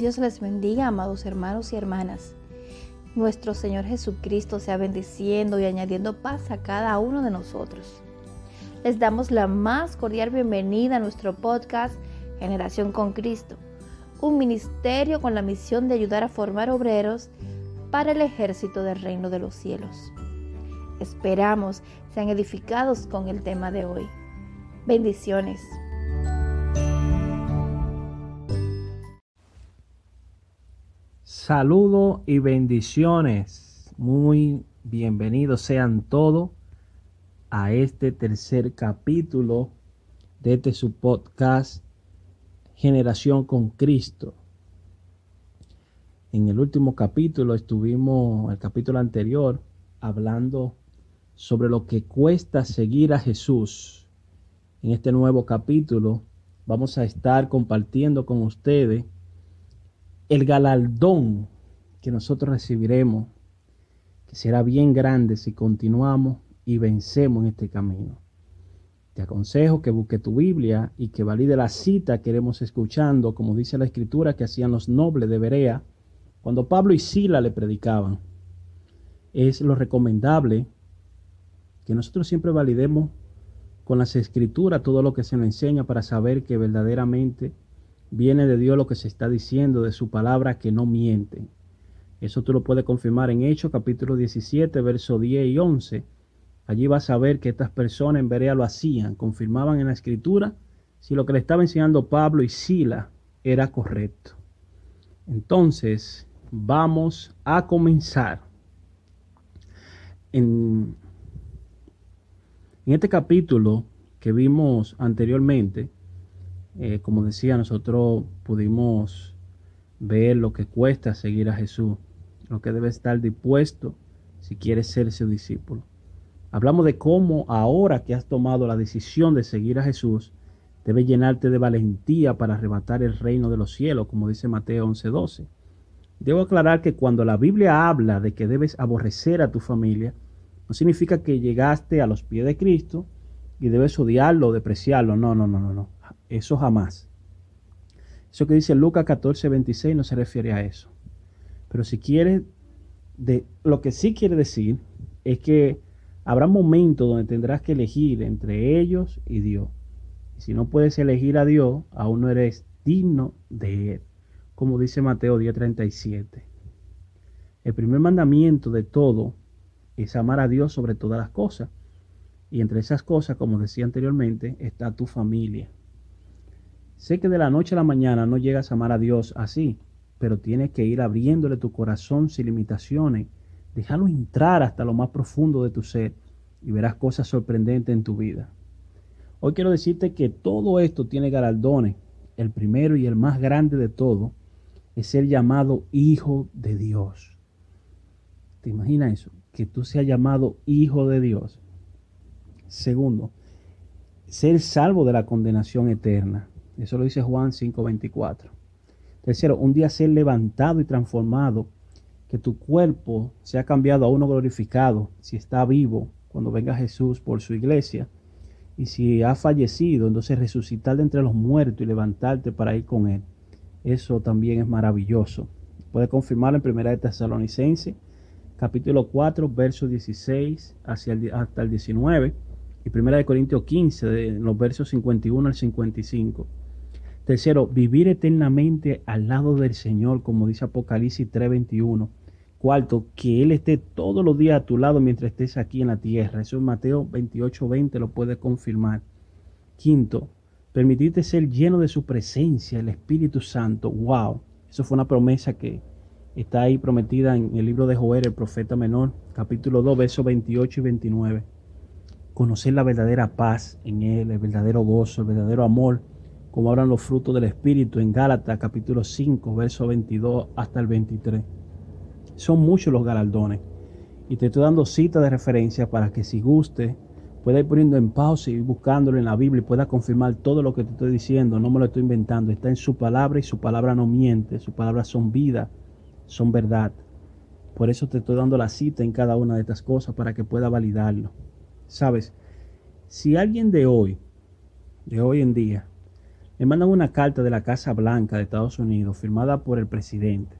Dios les bendiga, amados hermanos y hermanas. Nuestro Señor Jesucristo sea bendiciendo y añadiendo paz a cada uno de nosotros. Les damos la más cordial bienvenida a nuestro podcast Generación con Cristo, un ministerio con la misión de ayudar a formar obreros para el ejército del reino de los cielos. Esperamos sean edificados con el tema de hoy. Bendiciones. Saludos y bendiciones. Muy bienvenidos sean todos a este tercer capítulo de este su podcast Generación con Cristo. En el último capítulo estuvimos, el capítulo anterior, hablando sobre lo que cuesta seguir a Jesús. En este nuevo capítulo vamos a estar compartiendo con ustedes el galardón que nosotros recibiremos, que será bien grande si continuamos y vencemos en este camino. Te aconsejo que busque tu Biblia y que valide la cita que iremos escuchando, como dice la escritura que hacían los nobles de Berea cuando Pablo y Sila le predicaban. Es lo recomendable que nosotros siempre validemos con las escrituras todo lo que se nos enseña para saber que verdaderamente viene de Dios lo que se está diciendo, de su palabra que no miente. Eso tú lo puedes confirmar en Hechos capítulo 17, verso 10 y 11. Allí vas a ver que estas personas en Berea lo hacían, confirmaban en la escritura si lo que le estaba enseñando Pablo y Sila era correcto. Entonces, vamos a comenzar. En, en este capítulo que vimos anteriormente, eh, como decía, nosotros pudimos ver lo que cuesta seguir a Jesús, lo que debe estar dispuesto si quieres ser su discípulo. Hablamos de cómo ahora que has tomado la decisión de seguir a Jesús, debe llenarte de valentía para arrebatar el reino de los cielos, como dice Mateo 11:12. Debo aclarar que cuando la Biblia habla de que debes aborrecer a tu familia, no significa que llegaste a los pies de Cristo y debes odiarlo o depreciarlo. No, no, no, no, no. Eso jamás. Eso que dice Lucas 14, 26 no se refiere a eso. Pero si quiere, de, lo que sí quiere decir es que habrá momentos donde tendrás que elegir entre ellos y Dios. Si no puedes elegir a Dios, aún no eres digno de Él, como dice Mateo 10:37. El primer mandamiento de todo es amar a Dios sobre todas las cosas. Y entre esas cosas, como decía anteriormente, está tu familia. Sé que de la noche a la mañana no llegas a amar a Dios así, pero tienes que ir abriéndole tu corazón sin limitaciones. Déjalo entrar hasta lo más profundo de tu ser y verás cosas sorprendentes en tu vida. Hoy quiero decirte que todo esto tiene galardones. El primero y el más grande de todo es ser llamado hijo de Dios. ¿Te imaginas eso? Que tú seas llamado hijo de Dios. Segundo, ser salvo de la condenación eterna. Eso lo dice Juan 5:24. Tercero, un día ser levantado y transformado, que tu cuerpo sea cambiado a uno glorificado, si está vivo, cuando venga Jesús por su iglesia. Y si ha fallecido, entonces resucitar de entre los muertos y levantarte para ir con Él. Eso también es maravilloso. Puede confirmarlo en Primera de Tesalonicense, capítulo 4, verso 16 hacia hasta el 19. Y Primera de Corintios 15, de los versos 51 al 55. Tercero, vivir eternamente al lado del Señor, como dice Apocalipsis 3:21. Cuarto, que Él esté todos los días a tu lado mientras estés aquí en la tierra. Eso es Mateo 28:20 lo puede confirmar. Quinto, permitirte ser lleno de su presencia, el Espíritu Santo. ¡Wow! Eso fue una promesa que está ahí prometida en el libro de Joel, el profeta menor, capítulo 2, versos 28 y 29. Conocer la verdadera paz en Él, el verdadero gozo, el verdadero amor como hablan los frutos del Espíritu en Gálatas capítulo 5, verso 22 hasta el 23. Son muchos los galardones. Y te estoy dando cita de referencia para que si guste, pueda ir poniendo en pausa y buscándolo en la Biblia y pueda confirmar todo lo que te estoy diciendo. No me lo estoy inventando. Está en su palabra y su palabra no miente. Sus palabras son vida, son verdad. Por eso te estoy dando la cita en cada una de estas cosas para que pueda validarlo. Sabes, si alguien de hoy, de hoy en día, me mandan una carta de la Casa Blanca de Estados Unidos firmada por el presidente,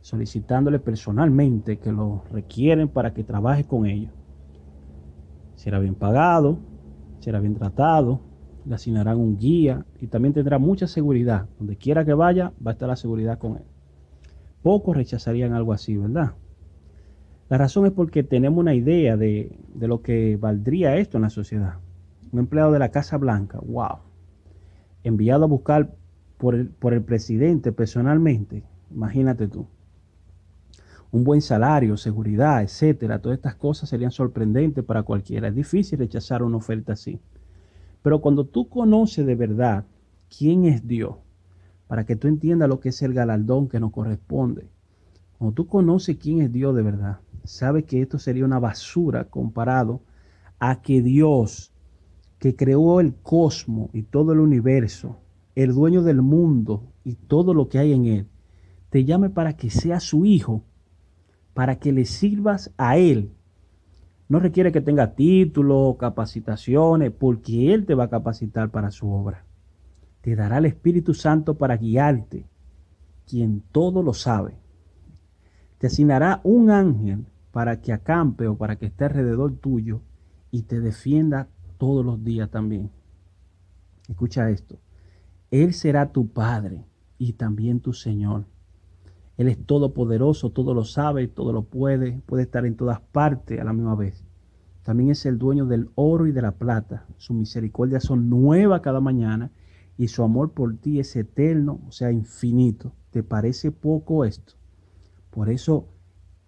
solicitándole personalmente que lo requieren para que trabaje con ellos. Será bien pagado, será bien tratado, le asignarán un guía y también tendrá mucha seguridad. Donde quiera que vaya, va a estar la seguridad con él. Pocos rechazarían algo así, ¿verdad? La razón es porque tenemos una idea de, lo que valdría esto en la sociedad. Un empleado de la Casa Blanca, wow, enviado a buscar por el, por el presidente personalmente, imagínate tú. Un buen salario, seguridad, etcétera, todas estas cosas serían sorprendentes para cualquiera. Es difícil rechazar una oferta así. Pero cuando tú conoces de verdad quién es Dios, para que tú entiendas lo que es el galardón que nos corresponde, cuando tú conoces quién es Dios de verdad, sabe que esto sería una basura comparado a que Dios, que creó el cosmos y todo el universo, el dueño del mundo y todo lo que hay en él, te llame para que sea su hijo, para que le sirvas a él. No requiere que tenga títulos, capacitaciones, porque él te va a capacitar para su obra. Te dará el Espíritu Santo para guiarte, quien todo lo sabe. Te asignará un ángel para que acampe o para que esté alrededor tuyo y te defienda todos los días también. Escucha esto. Él será tu Padre y también tu Señor. Él es todopoderoso, todo lo sabe, todo lo puede, puede estar en todas partes a la misma vez. También es el dueño del oro y de la plata. Su misericordia son nueva cada mañana y su amor por ti es eterno, o sea, infinito. ¿Te parece poco esto? Por eso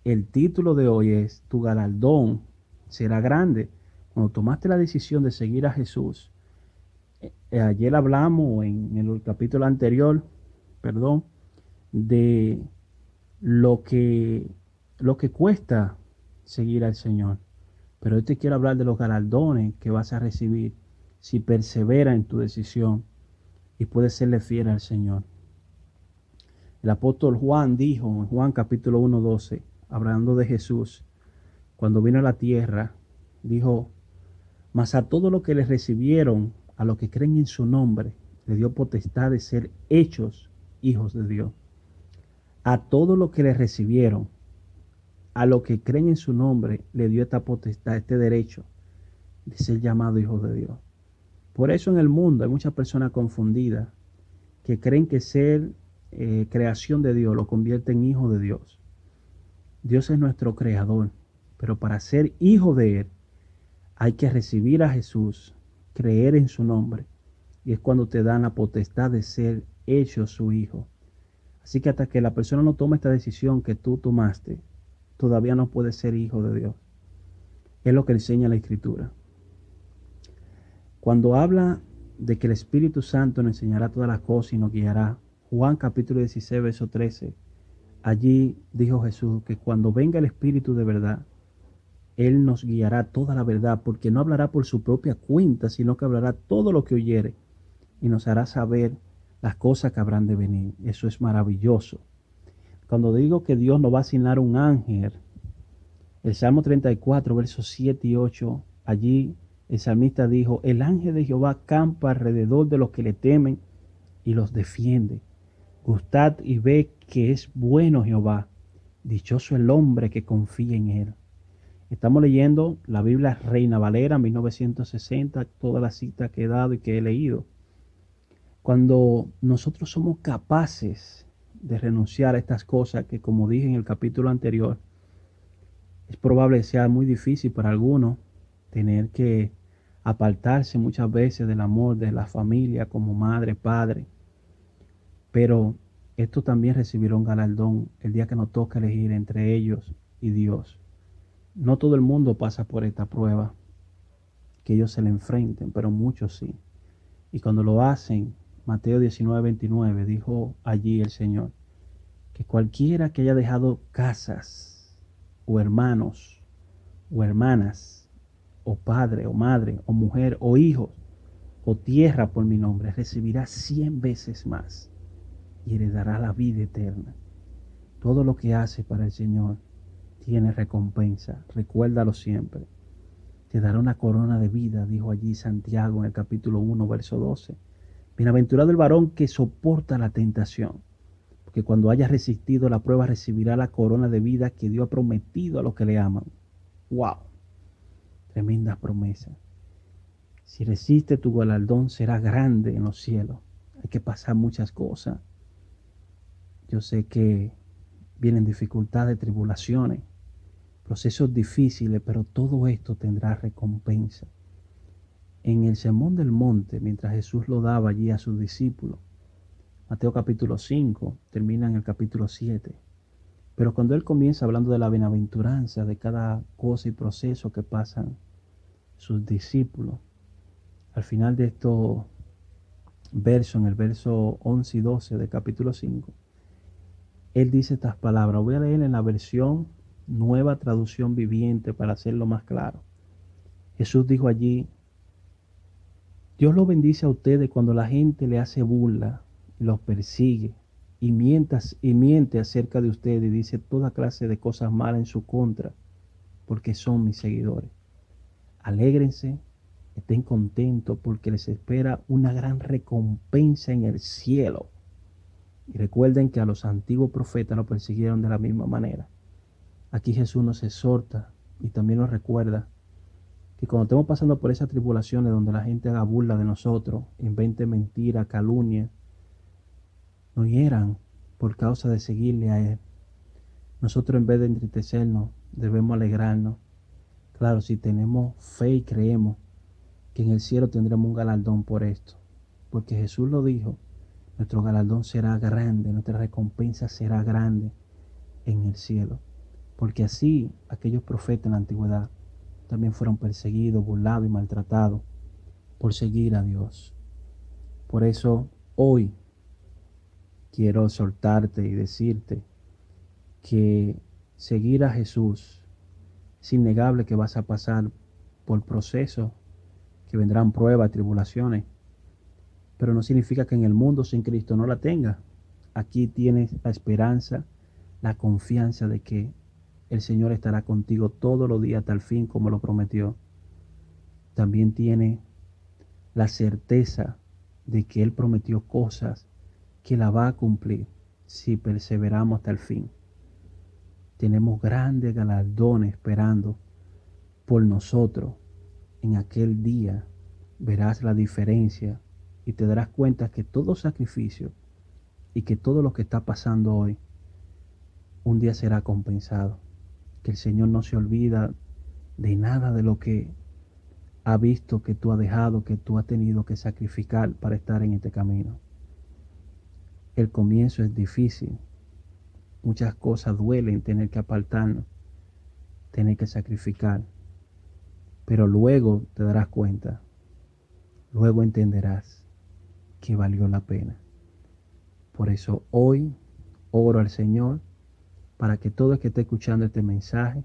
el título de hoy es Tu galardón será grande. Cuando tomaste la decisión de seguir a Jesús, eh, ayer hablamos en el capítulo anterior, perdón, de lo que, lo que cuesta seguir al Señor. Pero hoy te quiero hablar de los galardones que vas a recibir si perseveras en tu decisión y puedes serle fiel al Señor. El apóstol Juan dijo en Juan capítulo 1, 12, hablando de Jesús, cuando vino a la tierra, dijo, mas a todo lo que le recibieron, a los que creen en su nombre, le dio potestad de ser hechos hijos de Dios. A todo lo que le recibieron, a los que creen en su nombre, le dio esta potestad, este derecho de ser llamado hijos de Dios. Por eso en el mundo hay muchas personas confundidas que creen que ser eh, creación de Dios lo convierte en hijo de Dios. Dios es nuestro creador, pero para ser hijo de Él hay que recibir a Jesús, creer en su nombre, y es cuando te dan la potestad de ser hecho su hijo. Así que hasta que la persona no tome esta decisión que tú tomaste, todavía no puede ser hijo de Dios. Es lo que enseña la Escritura. Cuando habla de que el Espíritu Santo nos enseñará todas las cosas y nos guiará, Juan capítulo 16, verso 13, Allí dijo Jesús que cuando venga el Espíritu de verdad, Él nos guiará toda la verdad, porque no hablará por su propia cuenta, sino que hablará todo lo que oyere y nos hará saber las cosas que habrán de venir. Eso es maravilloso. Cuando digo que Dios nos va a asignar un ángel, el Salmo 34, versos 7 y 8, allí el salmista dijo, el ángel de Jehová campa alrededor de los que le temen y los defiende. Gustad y ve que es bueno Jehová. Dichoso el hombre que confía en él. Estamos leyendo la Biblia Reina Valera 1960, toda la cita que he dado y que he leído. Cuando nosotros somos capaces de renunciar a estas cosas que como dije en el capítulo anterior, es probable que sea muy difícil para algunos tener que apartarse muchas veces del amor de la familia como madre, padre, pero esto también recibirá un galardón el día que nos toca elegir entre ellos y Dios. No todo el mundo pasa por esta prueba, que ellos se le enfrenten, pero muchos sí. Y cuando lo hacen, Mateo 19, 29, dijo allí el Señor, que cualquiera que haya dejado casas, o hermanos, o hermanas, o padre, o madre, o mujer, o hijos, o tierra por mi nombre, recibirá cien veces más y heredará la vida eterna. Todo lo que hace para el Señor tiene recompensa. Recuérdalo siempre. Te dará una corona de vida, dijo allí Santiago en el capítulo 1, verso 12. Bienaventurado el varón que soporta la tentación, porque cuando haya resistido la prueba recibirá la corona de vida que Dios ha prometido a los que le aman. ¡Wow! Tremenda promesa. Si resiste tu galardón será grande en los cielos. Hay que pasar muchas cosas. Yo sé que vienen dificultades, tribulaciones, procesos difíciles, pero todo esto tendrá recompensa en el sermón del monte, mientras Jesús lo daba allí a sus discípulos, Mateo capítulo 5, termina en el capítulo 7. Pero cuando él comienza hablando de la bienaventuranza, de cada cosa y proceso que pasan sus discípulos, al final de estos versos, en el verso 11 y 12 del capítulo 5, él dice estas palabras. Voy a leer en la versión nueva traducción viviente para hacerlo más claro. Jesús dijo allí, Dios lo bendice a ustedes cuando la gente le hace burla, los persigue y, mientas, y miente acerca de ustedes y dice toda clase de cosas malas en su contra, porque son mis seguidores. Alégrense, estén contentos porque les espera una gran recompensa en el cielo. Y recuerden que a los antiguos profetas lo persiguieron de la misma manera. Aquí Jesús nos exhorta y también nos recuerda que cuando estemos pasando por esas tribulaciones donde la gente haga burla de nosotros, invente mentira, calumnia, nos hieran por causa de seguirle a Él. Nosotros en vez de entristecernos, debemos alegrarnos. Claro, si tenemos fe y creemos que en el cielo tendremos un galardón por esto. Porque Jesús lo dijo, nuestro galardón será grande, nuestra recompensa será grande en el cielo. Porque así aquellos profetas en la antigüedad también fueron perseguidos, burlados y maltratados por seguir a Dios. Por eso hoy quiero soltarte y decirte que seguir a Jesús es innegable que vas a pasar por procesos, que vendrán pruebas, tribulaciones, pero no significa que en el mundo sin Cristo no la tengas. Aquí tienes la esperanza, la confianza de que el Señor estará contigo todos los días hasta el fin como lo prometió. También tiene la certeza de que Él prometió cosas que la va a cumplir si perseveramos hasta el fin. Tenemos grandes galardones esperando por nosotros. En aquel día verás la diferencia y te darás cuenta que todo sacrificio y que todo lo que está pasando hoy un día será compensado que el Señor no se olvida de nada de lo que ha visto que tú has dejado, que tú has tenido que sacrificar para estar en este camino. El comienzo es difícil. Muchas cosas duelen tener que apartarnos, tener que sacrificar. Pero luego te darás cuenta, luego entenderás que valió la pena. Por eso hoy oro al Señor para que todo el que esté escuchando este mensaje,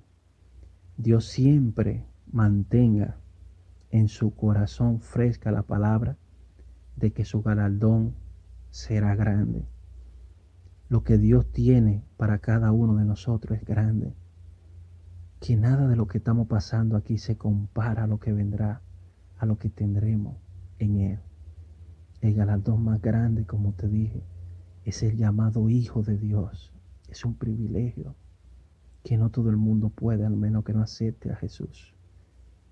Dios siempre mantenga en su corazón fresca la palabra de que su galardón será grande. Lo que Dios tiene para cada uno de nosotros es grande. Que nada de lo que estamos pasando aquí se compara a lo que vendrá, a lo que tendremos en Él. El galardón más grande, como te dije, es el llamado Hijo de Dios es un privilegio que no todo el mundo puede, al menos que no acepte a Jesús.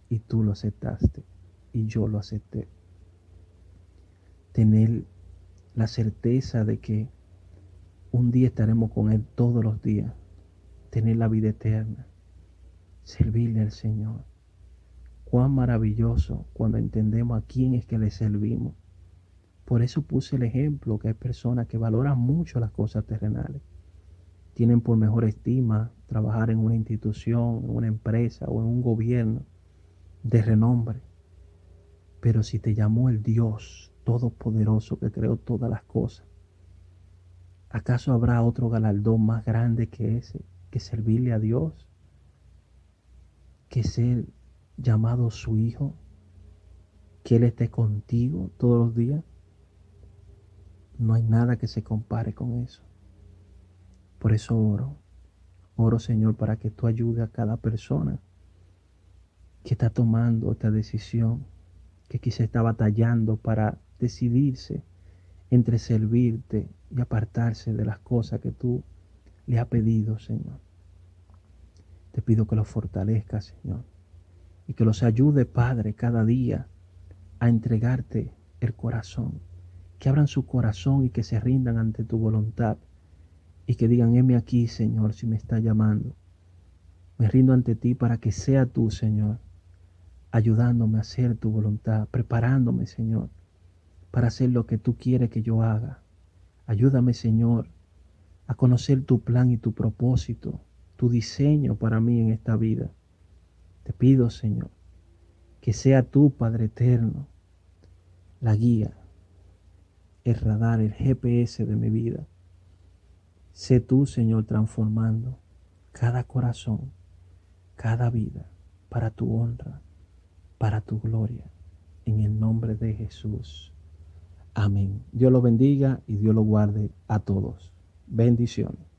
Y tú lo aceptaste y yo lo acepté. Tener la certeza de que un día estaremos con Él todos los días. Tener la vida eterna. Servirle al Señor. Cuán maravilloso cuando entendemos a quién es que le servimos. Por eso puse el ejemplo que hay personas que valoran mucho las cosas terrenales tienen por mejor estima trabajar en una institución, en una empresa o en un gobierno de renombre. Pero si te llamó el Dios Todopoderoso que creó todas las cosas, ¿acaso habrá otro galardón más grande que ese, que servirle a Dios? Que ser llamado su Hijo, que Él esté contigo todos los días. No hay nada que se compare con eso. Por eso oro. Oro, Señor, para que tú ayudes a cada persona que está tomando esta decisión, que quizá está batallando para decidirse entre servirte y apartarse de las cosas que tú le has pedido, Señor. Te pido que los fortalezca, Señor, y que los ayude, Padre, cada día a entregarte el corazón, que abran su corazón y que se rindan ante tu voluntad y que digan, heme aquí, Señor, si me está llamando. Me rindo ante ti para que sea tú, Señor, ayudándome a hacer tu voluntad, preparándome, Señor, para hacer lo que tú quieres que yo haga. Ayúdame, Señor, a conocer tu plan y tu propósito, tu diseño para mí en esta vida. Te pido, Señor, que sea tú, Padre eterno, la guía, el radar, el GPS de mi vida. Sé tú, Señor, transformando cada corazón, cada vida, para tu honra, para tu gloria, en el nombre de Jesús. Amén. Dios lo bendiga y Dios lo guarde a todos. Bendiciones.